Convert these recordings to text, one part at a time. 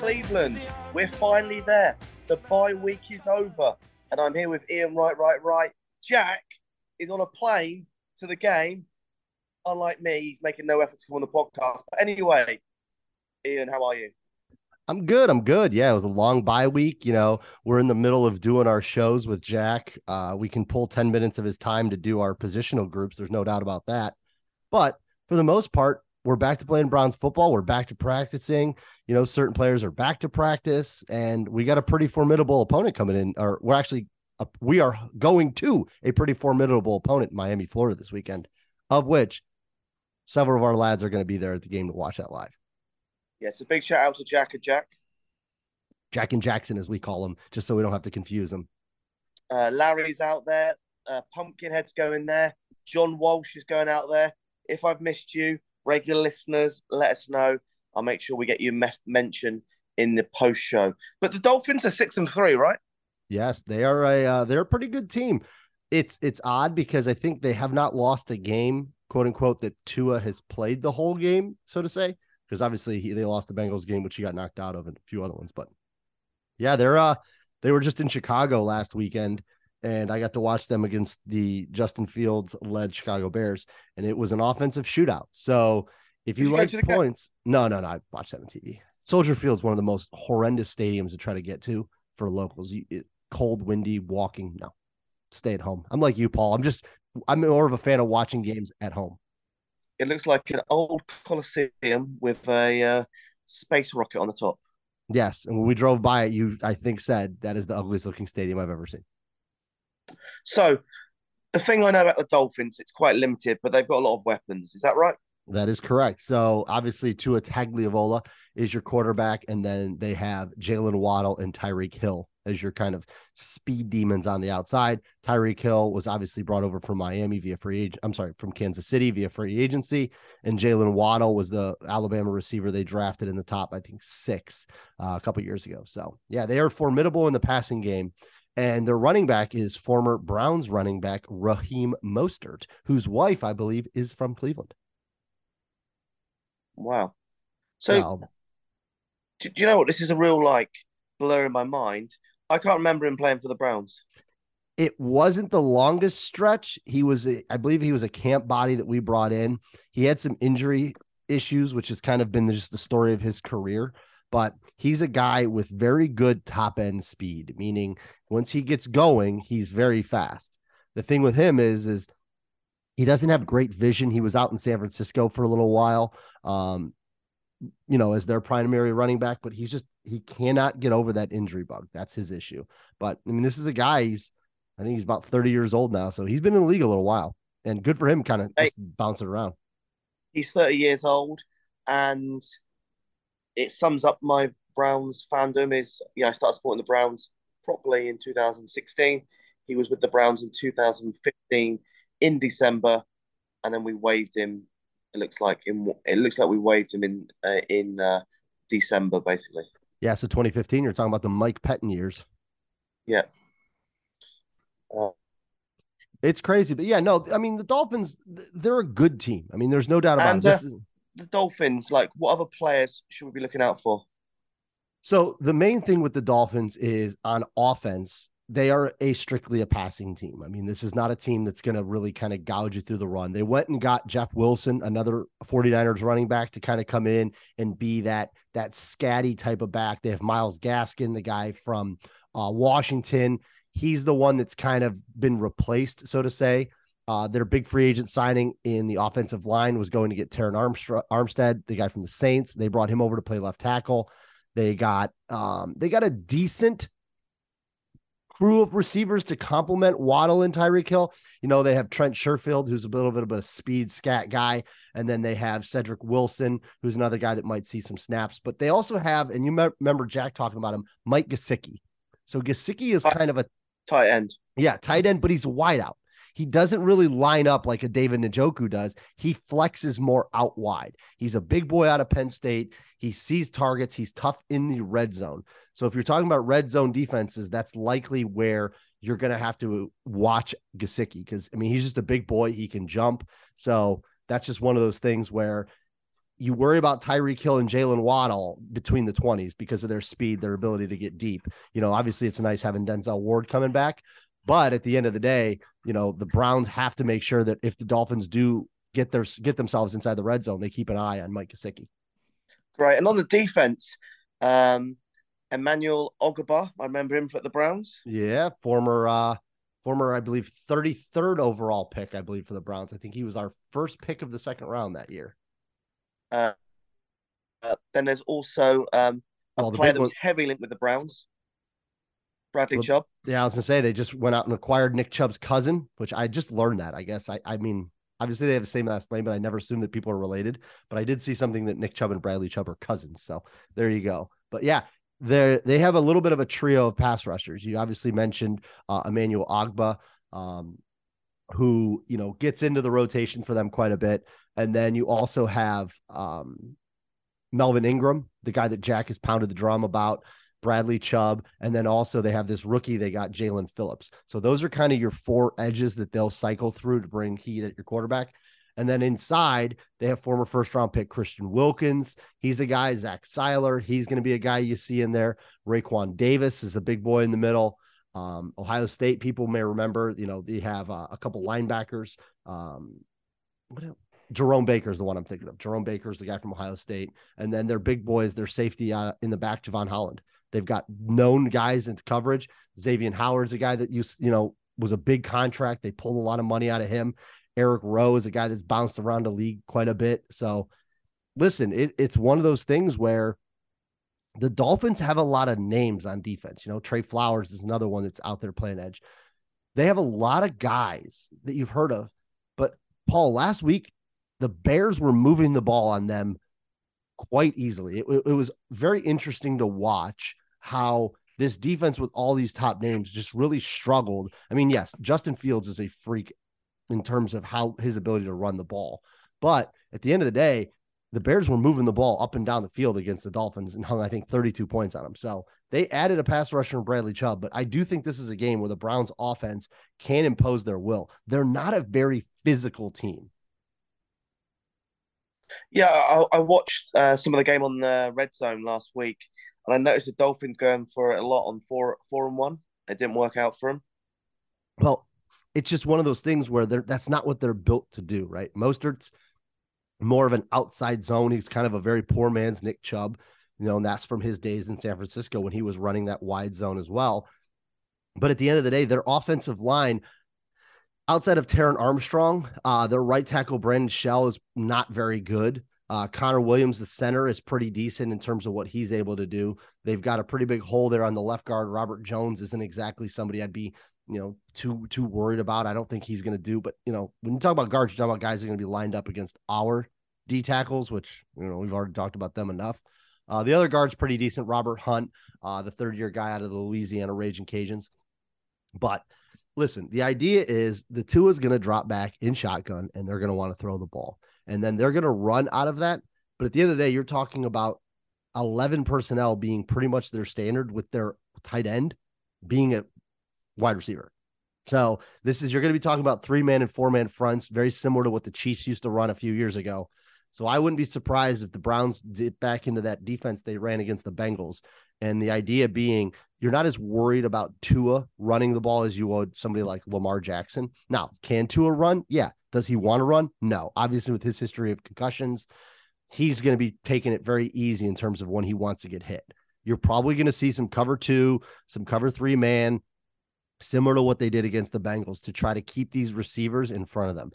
Cleveland. We're finally there. The bye week is over, and I'm here with Iain. Right, right, right. Jack is on a plane to the game. Unlike me, he's making no effort to come on the podcast. But anyway, Iain, how are you? I'm good. I'm good. Yeah, it was a long bye week. You know, we're in the middle of doing our shows with Jack. Uh, we can pull 10 minutes of his time to do our positional groups. There's no doubt about that. But for the most part, we're back to playing Browns football. We're back to practicing. You know, certain players are back to practice, and we got a pretty formidable opponent coming in. Or we're actually, uh, we are going to a pretty formidable opponent in Miami, Florida this weekend, of which several of our lads are going to be there at the game to watch that live. Yes, a big shout out to Jack and Jack. Jack and Jackson, as we call them, just so we don't have to confuse them. Uh, Larry's out there. Uh, Pumpkinhead's going there. John Walsh is going out there. If I've missed you, regular listeners, let us know. I'll make sure we get you mes- in the post show. But the Dolphins are six and three, right? Yes, they are a uh, they're a pretty good team. It's it's odd because I think they have not lost a game, quote unquote, that Tua has played the whole game, so to say. Because obviously he, they lost the Bengals game, which he got knocked out of, and a few other ones. But yeah, they're uh they were just in Chicago last weekend, and I got to watch them against the Justin Fields led Chicago Bears, and it was an offensive shootout. So if Did you like to the game? points, no, no, no, I watched that on TV. Soldier Field's one of the most horrendous stadiums to try to get to for locals. You, it, cold, windy, walking. No, stay at home. I'm like you, Paul. I'm just I'm more of a fan of watching games at home. It looks like an old Coliseum with a uh, space rocket on the top. Yes, and when we drove by it, you I think said that is the ugliest looking stadium I've ever seen. So, the thing I know about the Dolphins, it's quite limited, but they've got a lot of weapons. Is that right? That is correct. So obviously, Tua Tagovailoa is your quarterback, and then they have Jalen Waddle and Tyreek Hill as your kind of speed demons on the outside. Tyreek Hill was obviously brought over from Miami via free agent. I'm sorry, from Kansas City via free agency, and Jalen Waddle was the Alabama receiver they drafted in the top, I think six uh, a couple years ago. So yeah, they are formidable in the passing game. And their running back is former Browns running back Raheem Mostert, whose wife, I believe, is from Cleveland. Wow. So, So, do, do you know what? This is a real like blur in my mind. I can't remember him playing for the Browns. it wasn't the longest stretch. He was, a, I believe, he was a camp body that we brought in. He had some injury issues, which has kind of been just the story of his career. But he's a guy with very good top end speed, meaning once he gets going, he's very fast. The thing with him is, is he doesn't have great vision. He was out in San Francisco for a little while, um, you know, as their primary running back, but he's just he cannot get over that injury bug. That's his issue. But I mean, this is a guy. He's I think he's about 30 years old now, so he's been in the league a little while, and good for him, kind of Hey. just bouncing around. He's 30 years old, and it sums up my Browns fandom. Is yeah, I started supporting the Browns properly in 2016. He was with the Browns in 2015 in December, and then we waived him. It looks like in it looks like we waived him in uh, in uh, December, basically. Yeah, so 2015, you're talking about the Mike Pettine years. Yeah. Uh, It's crazy, but yeah, no, I mean the Dolphins, they're a good team. I mean, there's no doubt about And, it. Is, the Dolphins, like, what other players should we be looking out for? So the main thing with the Dolphins is on offense, they are a strictly a passing team. I mean, this is not a team that's going to really kind of gouge you through the run. They went and got Jeff Wilson, another 49ers running back to kind of come in and be that that scatty type of back. They have Myles Gaskin, the guy from uh, Washington. He's the one that's kind of been replaced, so to say. Uh, their big free agent signing in the offensive line was going to get Terron Armstr- Armstead, the guy from the Saints. They brought him over to play left tackle. They got um, they got a decent crew of receivers to complement Waddle and Tyreek Hill. You know, they have Trent Sherfield, who's a little bit of a speed scat guy. And then they have Cedric Wilson, who's another guy that might see some snaps. But they also have, and you me- remember Jack talking about him, Mike Gesicki. So Gesicki is kind of a Tight end. yeah, tight end, but he's a wideout. He doesn't really line up like a David Njoku does. He flexes more out wide. He's a big boy out of Penn State. He sees targets. He's tough in the red zone. So if you're talking about red zone defenses, that's likely where you're going to have to watch Gesicki because I mean he's just a big boy. He can jump. So that's just one of those things where you worry about Tyreek Hill and Jalen Waddle between the 20s because of their speed, their ability to get deep. You know, obviously it's nice having Denzel Ward coming back, but at the end of the day, you know, the Browns have to make sure that if the Dolphins do get their get themselves inside the red zone, they keep an eye on Mike Gesicki. Great. And on the defense, um, Emmanuel Ogbah, I remember him for the Browns. Yeah, former uh former I believe 33rd overall pick, I believe for the Browns. I think he was our first pick of the second round that year. Uh, uh, then there's also um, a Well, the player that was one- heavily linked with the Browns, Bradley Chubb. Yeah, I was gonna say they just went out and acquired Nick Chubb's cousin, which I just learned that. I guess I I mean obviously they have the same last name, but I never assumed that people are related. But I did see something that Nick Chubb and Bradley Chubb are cousins. So there you go. But yeah, they they have a little bit of a trio of pass rushers. You obviously mentioned uh, Emmanuel Ogbah, um, who you know gets into the rotation for them quite a bit, and then you also have um, Melvin Ingram, the guy that Jack has pounded the drum about. Bradley Chubb, and then also they have this rookie. They got Jaelan Phillips. So those are kind of your four edges that they'll cycle through to bring heat at your quarterback. And then inside, they have former first round pick Christian Wilkins. He's a guy, Zach Sieler. He's going to be a guy you see in there. Raekwon Davis is a big boy in the middle. Um, Ohio State people may remember, you know, they have uh, a couple linebackers. Um, what else? Jerome Baker is the one I'm thinking of. Jerome Baker is the guy from Ohio State. And then their big boys, their safety uh, in the back, Jevon Holland. They've got known guys into coverage. Xavien Howard's a guy that you you know was a big contract. They pulled a lot of money out of him. Eric Rowe is a guy that's bounced around the league quite a bit. So listen, it, it's one of those things where the Dolphins have a lot of names on defense. You know, Trey Flowers is another one that's out there playing edge. They have a lot of guys that you've heard of. But Paul, last week, the Bears were moving the ball on them quite easily. It, it was very interesting to watch how this defense with all these top names just really struggled. I mean, yes, Justin Fields is a freak in terms of how his ability to run the ball. But at the end of the day, the Bears were moving the ball up and down the field against the Dolphins and hung, I think, 32 points on them. So they added a pass rusher in Bradley Chubb. But I do think this is a game where the Browns offense can impose their will. They're not a very physical team. Yeah, I, I watched uh, some of the game on the red zone last week, and I noticed the Dolphins going for it a lot on four four and one. It didn't work out for them. Well, it's just one of those things where they're that's not what they're built to do, right? Mostert's more of an outside zone. He's kind of a very poor man's Nick Chubb, you know, and that's from his days in San Francisco when he was running that wide zone as well. But at the end of the day, their offensive line, outside of Terron Armstrong, uh, their right tackle Brandon Shell is not very good. Uh, Connor Williams, the center, is pretty decent in terms of what he's able to do. They've got a pretty big hole there on the left guard. Robert Jones isn't exactly somebody I'd be, you know, too too worried about. I don't think he's going to do. But you know, when you talk about guards, you're talking about guys that are going to be lined up against our D tackles, which you know we've already talked about them enough. Uh, the other guard's pretty decent. Robert Hunt, uh, the third year guy out of the Louisiana Raging Cajuns. But listen, the idea is the Tua is going to drop back in shotgun and they're going to want to throw the ball. And then they're going to run out of that. But at the end of the day, you're talking about 11 personnel being pretty much their standard with their tight end being a wide receiver. So this is you're going to be talking about three man and four man fronts, very similar to what the Chiefs used to run a few years ago. So I wouldn't be surprised if the Browns dip back into that defense they ran against the Bengals. And the idea being you're not as worried about Tua running the ball as you would somebody like Lamar Jackson. Now, can Tua run? Yeah. Does he want to run? No. Obviously, with his history of concussions, he's going to be taking it very easy in terms of when he wants to get hit. You're probably going to see some cover two, some cover three man, similar to what they did against the Bengals to try to keep these receivers in front of them.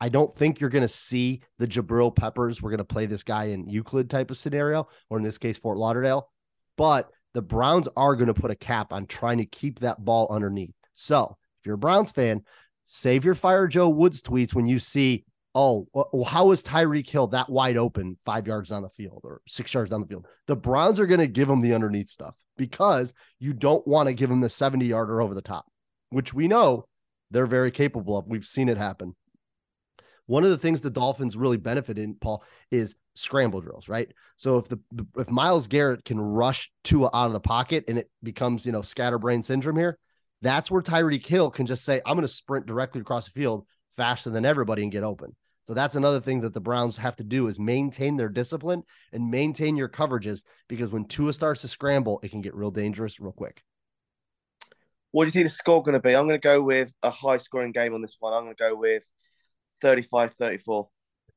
I don't think you're going to see the Jabril Peppers. We're going to play this guy in Euclid type of scenario, or in this case, Fort Lauderdale. But the Browns are going to put a cap on trying to keep that ball underneath. So if you're a Browns fan, save your fire Joe Woods tweets when you see, oh, well, how is Tyreek Hill that wide open five yards down the field or six yards down the field? The Browns are going to give him the underneath stuff because you don't want to give him the 70 yarder over the top, which we know they're very capable of. We've seen it happen. One of the things the Dolphins really benefit in, Paul, is scramble drills, right? So if the if Myles Garrett can rush Tua out of the pocket and it becomes, you know, scatterbrain syndrome here, that's where Tyreek Hill can just say, I'm going to sprint directly across the field faster than everybody and get open. So that's another thing that the Browns have to do is maintain their discipline and maintain your coverages because when Tua starts to scramble, it can get real dangerous real quick. What do you think the score going to be? I'm going to go with a high scoring game on this one. I'm going to go with 35 34.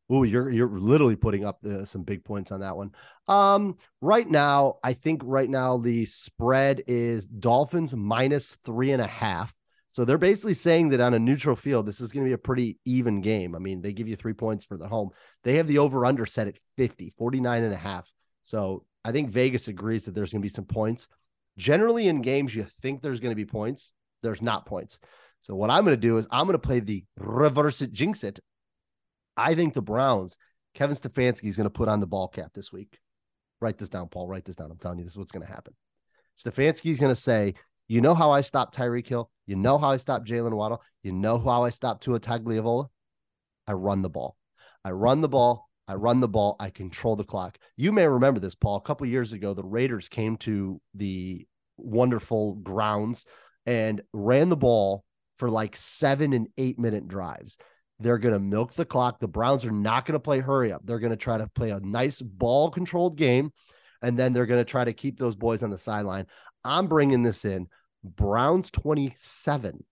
Oh, you're you're literally putting up some big points on that one. Um, right now, I think right now the spread is Dolphins minus three and a half. So they're basically saying that on a neutral field, this is going to be a pretty even game. I mean, they give you three points for the home. They have the over under set at 50, 49 and a half. So I think Vegas agrees that there's going to be some points. Generally, in games, you think there's going to be points. There's not points. So what I'm going to do is I'm going to play the reverse it, jinx it. I think the Browns, Kevin Stefanski is going to put on the ball cap this week. Write this down, Paul. Write this down. I'm telling you, this is what's going to happen. Stefanski is going to say, "You know how I stopped Tyreek Hill. You know how I stopped Jalen Waddle. You know how I stopped Tua Tagovailoa. I run the ball. I run the ball. I run the ball. I control the clock. You may remember this, Paul. A couple years ago, the Raiders came to the wonderful grounds and ran the ball for like seven and eight minute drives. They're going to milk the clock. The Browns are not going to play hurry up. They're going to try to play a nice ball controlled game. And then they're going to try to keep those boys on the sideline. I'm bringing this in Browns 27,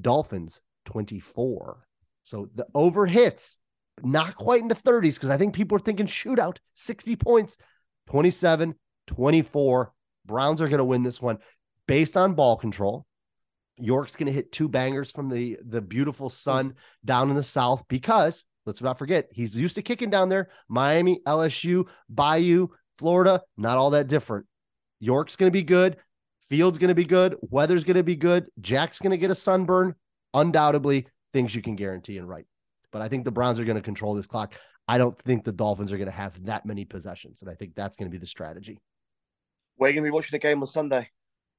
Dolphins 24. So the over hits, not quite into 30s because I think people are thinking shootout, 60 points, 27, 24. Browns are going to win this one based on ball control. York's going to hit two bangers from the the beautiful hmm. sun down in the south because let's not forget he's used to kicking down there. Miami, LSU, Bayou, Florida, not all that different. York's going to be good. Field's going to be good. Weather's going to be good. Jack's going to get a sunburn. Undoubtedly, things you can guarantee and right. But I think the Browns are going to control this clock. I don't think the Dolphins are going to have that many possessions. And I think that's going to be the strategy. Where are you going to be watching the game on Sunday?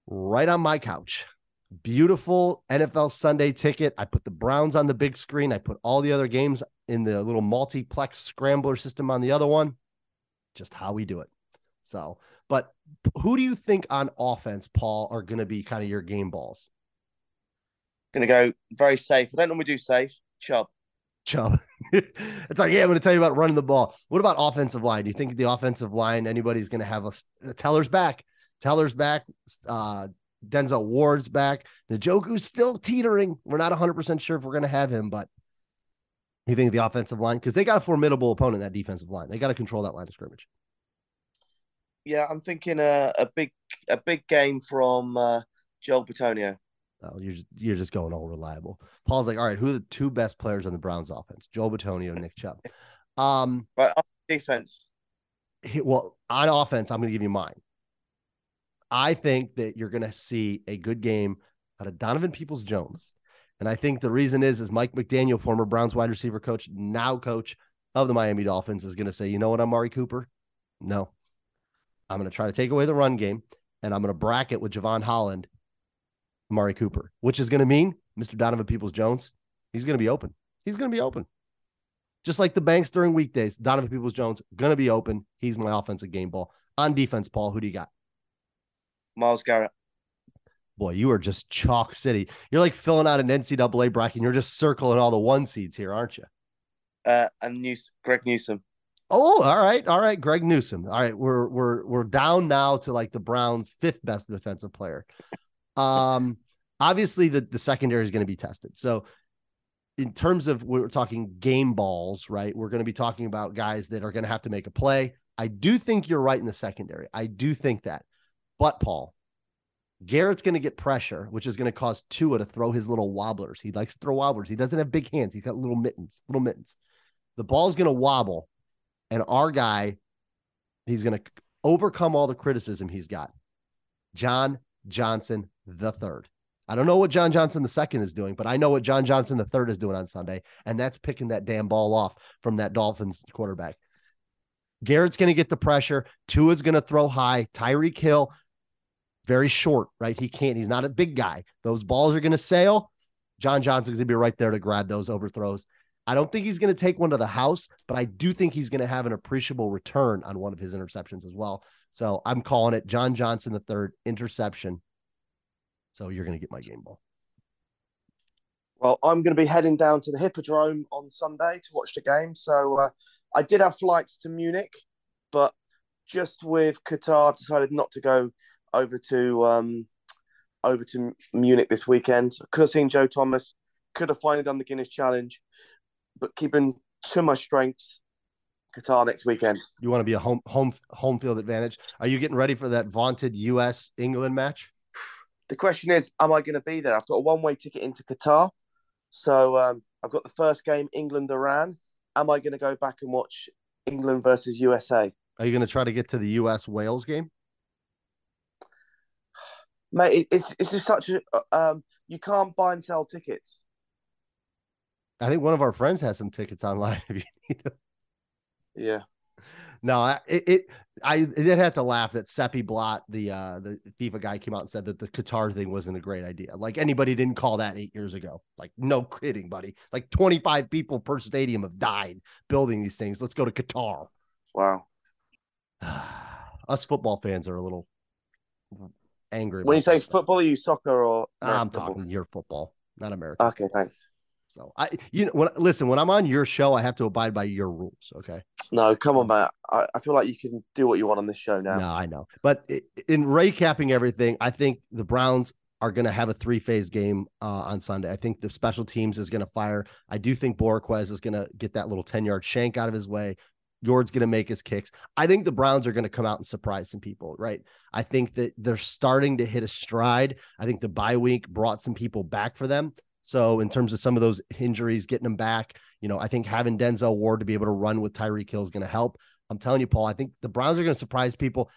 Right on my couch beautiful NFL Sunday ticket. I put the Browns on the big screen. I put all the other games in the little multiplex scrambler system on the other one. Just how we do it. So, but who do you think on offense, Paul, are going to be kind of your game balls? Going to go very safe. I don't normally do safe. Chubb. Chubb. it's like, yeah, I'm going to tell you about running the ball. What about offensive line? Do you think the offensive line, anybody's going to have a, a Teller's back? Teller's back. Uh, Denzel Ward's back. Njoku's still teetering. We're not 100% sure if we're going to have him, but you think the offensive line, because they got a formidable opponent, that defensive line. They got to control that line of scrimmage. Yeah, I'm thinking a, a big a big game from uh, Joel. Oh, you're just, you're just going all reliable. Paul's like, all right, who are the two best players on the Browns offense? Joel Bitonio, Nick Chubb. Um, right, defense. Well, on offense, I'm going to give you mine. I think that you're going to see a good game out of Donovan Peoples Jones. And I think the reason is, is Mike McDaniel, former Browns wide receiver coach, now coach of the Miami Dolphins, is going to say, you know what, Amari Cooper? No. I'm going to try to take away the run game and I'm going to bracket with Jevon Holland, Amari Cooper, which is going to mean Mr. Donovan Peoples Jones, he's going to be open. He's going to be open. Just like the banks during weekdays, Donovan Peoples Jones going to be open. He's my offensive game ball. On defense, Paul, who do you got? Myles Garrett. Boy, you are just chalk city. You're like filling out an NCAA bracket. And You're just circling all the one seeds here, aren't you? Uh, and News, Greg Newsome. Oh, all right, all right, Greg Newsome. All right, we're we're we're down now to like the Browns' fifth best defensive player. Um, obviously the the secondary is going to be tested. So, in terms of we're talking game balls, right? We're going to be talking about guys that are going to have to make a play. I do think you're right in the secondary. I do think that. But Paul, Garrett's going to get pressure, which is going to cause Tua to throw his little wobblers. He likes to throw wobblers. He doesn't have big hands. He's got little mittens, little mittens. The ball's going to wobble, and our guy, he's going to overcome all the criticism he's got. John Johnson the third. I don't know what John Johnson the second is doing, but I know what John Johnson the third is doing on Sunday, and that's picking that damn ball off from that Dolphins quarterback. Garrett's going to get the pressure. Tua's going to throw high. Tyreek Hill, very short, right? He can't. He's not a big guy. Those balls are going to sail. John Johnson's going to be right there to grab those overthrows. I don't think he's going to take one to the house, but I do think he's going to have an appreciable return on one of his interceptions as well. So I'm calling it John Johnson the third interception. So you're going to get my game ball. Well, I'm going to be heading down to the Hippodrome on Sunday to watch the game. So uh, I did have flights to Munich, but just with Qatar, I've decided not to go over to um, over to Munich this weekend. Could have seen Joe Thomas, could have finally done the Guinness Challenge, but keeping to my strengths, Qatar next weekend. You want to be a home home home field advantage. Are you getting ready for that vaunted U.S. England match? The question is, am I going to be there? I've got a one way ticket into Qatar, so um, I've got the first game England Iran. Am I going to go back and watch England versus USA? Are you going to try to get to the U.S. Wales game? Mate, it's it's just such a um, you can't buy and sell tickets. I think one of our friends has some tickets online. If you need them. Yeah. No, I, it, it I did have to laugh that Sepp Blatter, the uh the FIFA guy, came out and said that the Qatar thing wasn't a great idea. Like anybody didn't call that eight years ago. Like no kidding, buddy. Like twenty five people per stadium have died building these things. Let's go to Qatar. Wow. Us football fans are a little angry. When you say stuff. football, are you soccer or I'm American football? talking your football, not American. Okay, thanks. So I, you know, when listen, when I'm on your show, I have to abide by your rules. Okay. No, come on, Matt. I, I feel like you can do what you want on this show now. No, I know. But in recapping everything, I think the Browns are going to have a three phase game uh, on Sunday. I think the special teams is going to fire. I do think Bojorquez is going to get that little 10 yard shank out of his way. York's going to make his kicks. I think the Browns are going to come out and surprise some people, right? I think that they're starting to hit a stride. I think the bye week brought some people back for them. So, in terms of some of those injuries, getting them back, you know, I think having Denzel Ward to be able to run with Tyreek Hill is going to help. I'm telling you, Paul, I think the Browns are going to surprise people.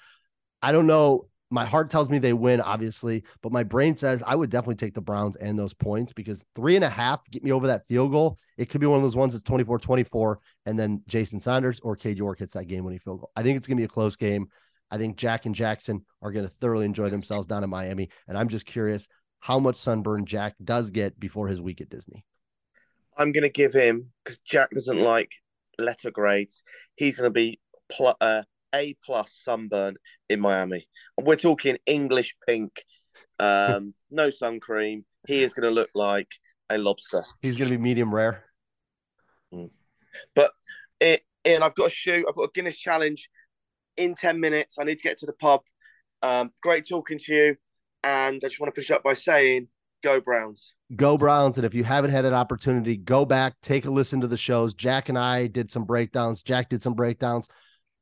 I don't know. My heart tells me they win, obviously, but my brain says I would definitely take the Browns and those points because three and a half get me over that field goal. It could be one of those ones that's 24 24, and then Jason Sanders or Cade York hits that game winning field goal. I think it's going to be a close game. I think Jack and Jackson are going to thoroughly enjoy themselves down in Miami. And I'm just curious how much sunburn Jack does get before his week at Disney. I'm going to give him because Jack doesn't like letter grades. He's going to be pl- uh, A plus sunburn in Miami. And we're talking English pink, um, no sun cream. He is going to look like a lobster. He's going to be medium rare. But it, Iain, I've got a shoot. I've got a Guinness challenge in 10 minutes. I need to get to the pub. Um, great talking to you. And I just want to finish up by saying, go Browns. Go Browns. And if you haven't had an opportunity, go back, take a listen to the shows. Jack and I did some breakdowns. Jack did some breakdowns.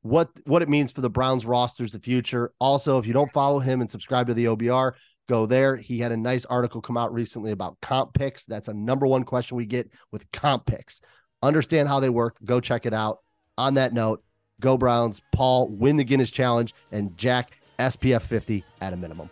What what it means for the Browns rosters, the future. Also, if you don't follow him and subscribe to the OBR, go there. He had a nice article come out recently about comp picks. That's a number one question we get with comp picks. Understand how they work. Go check it out. On that note, go Browns. Paul win the Guinness Challenge and Jack SPF 50 at a minimum.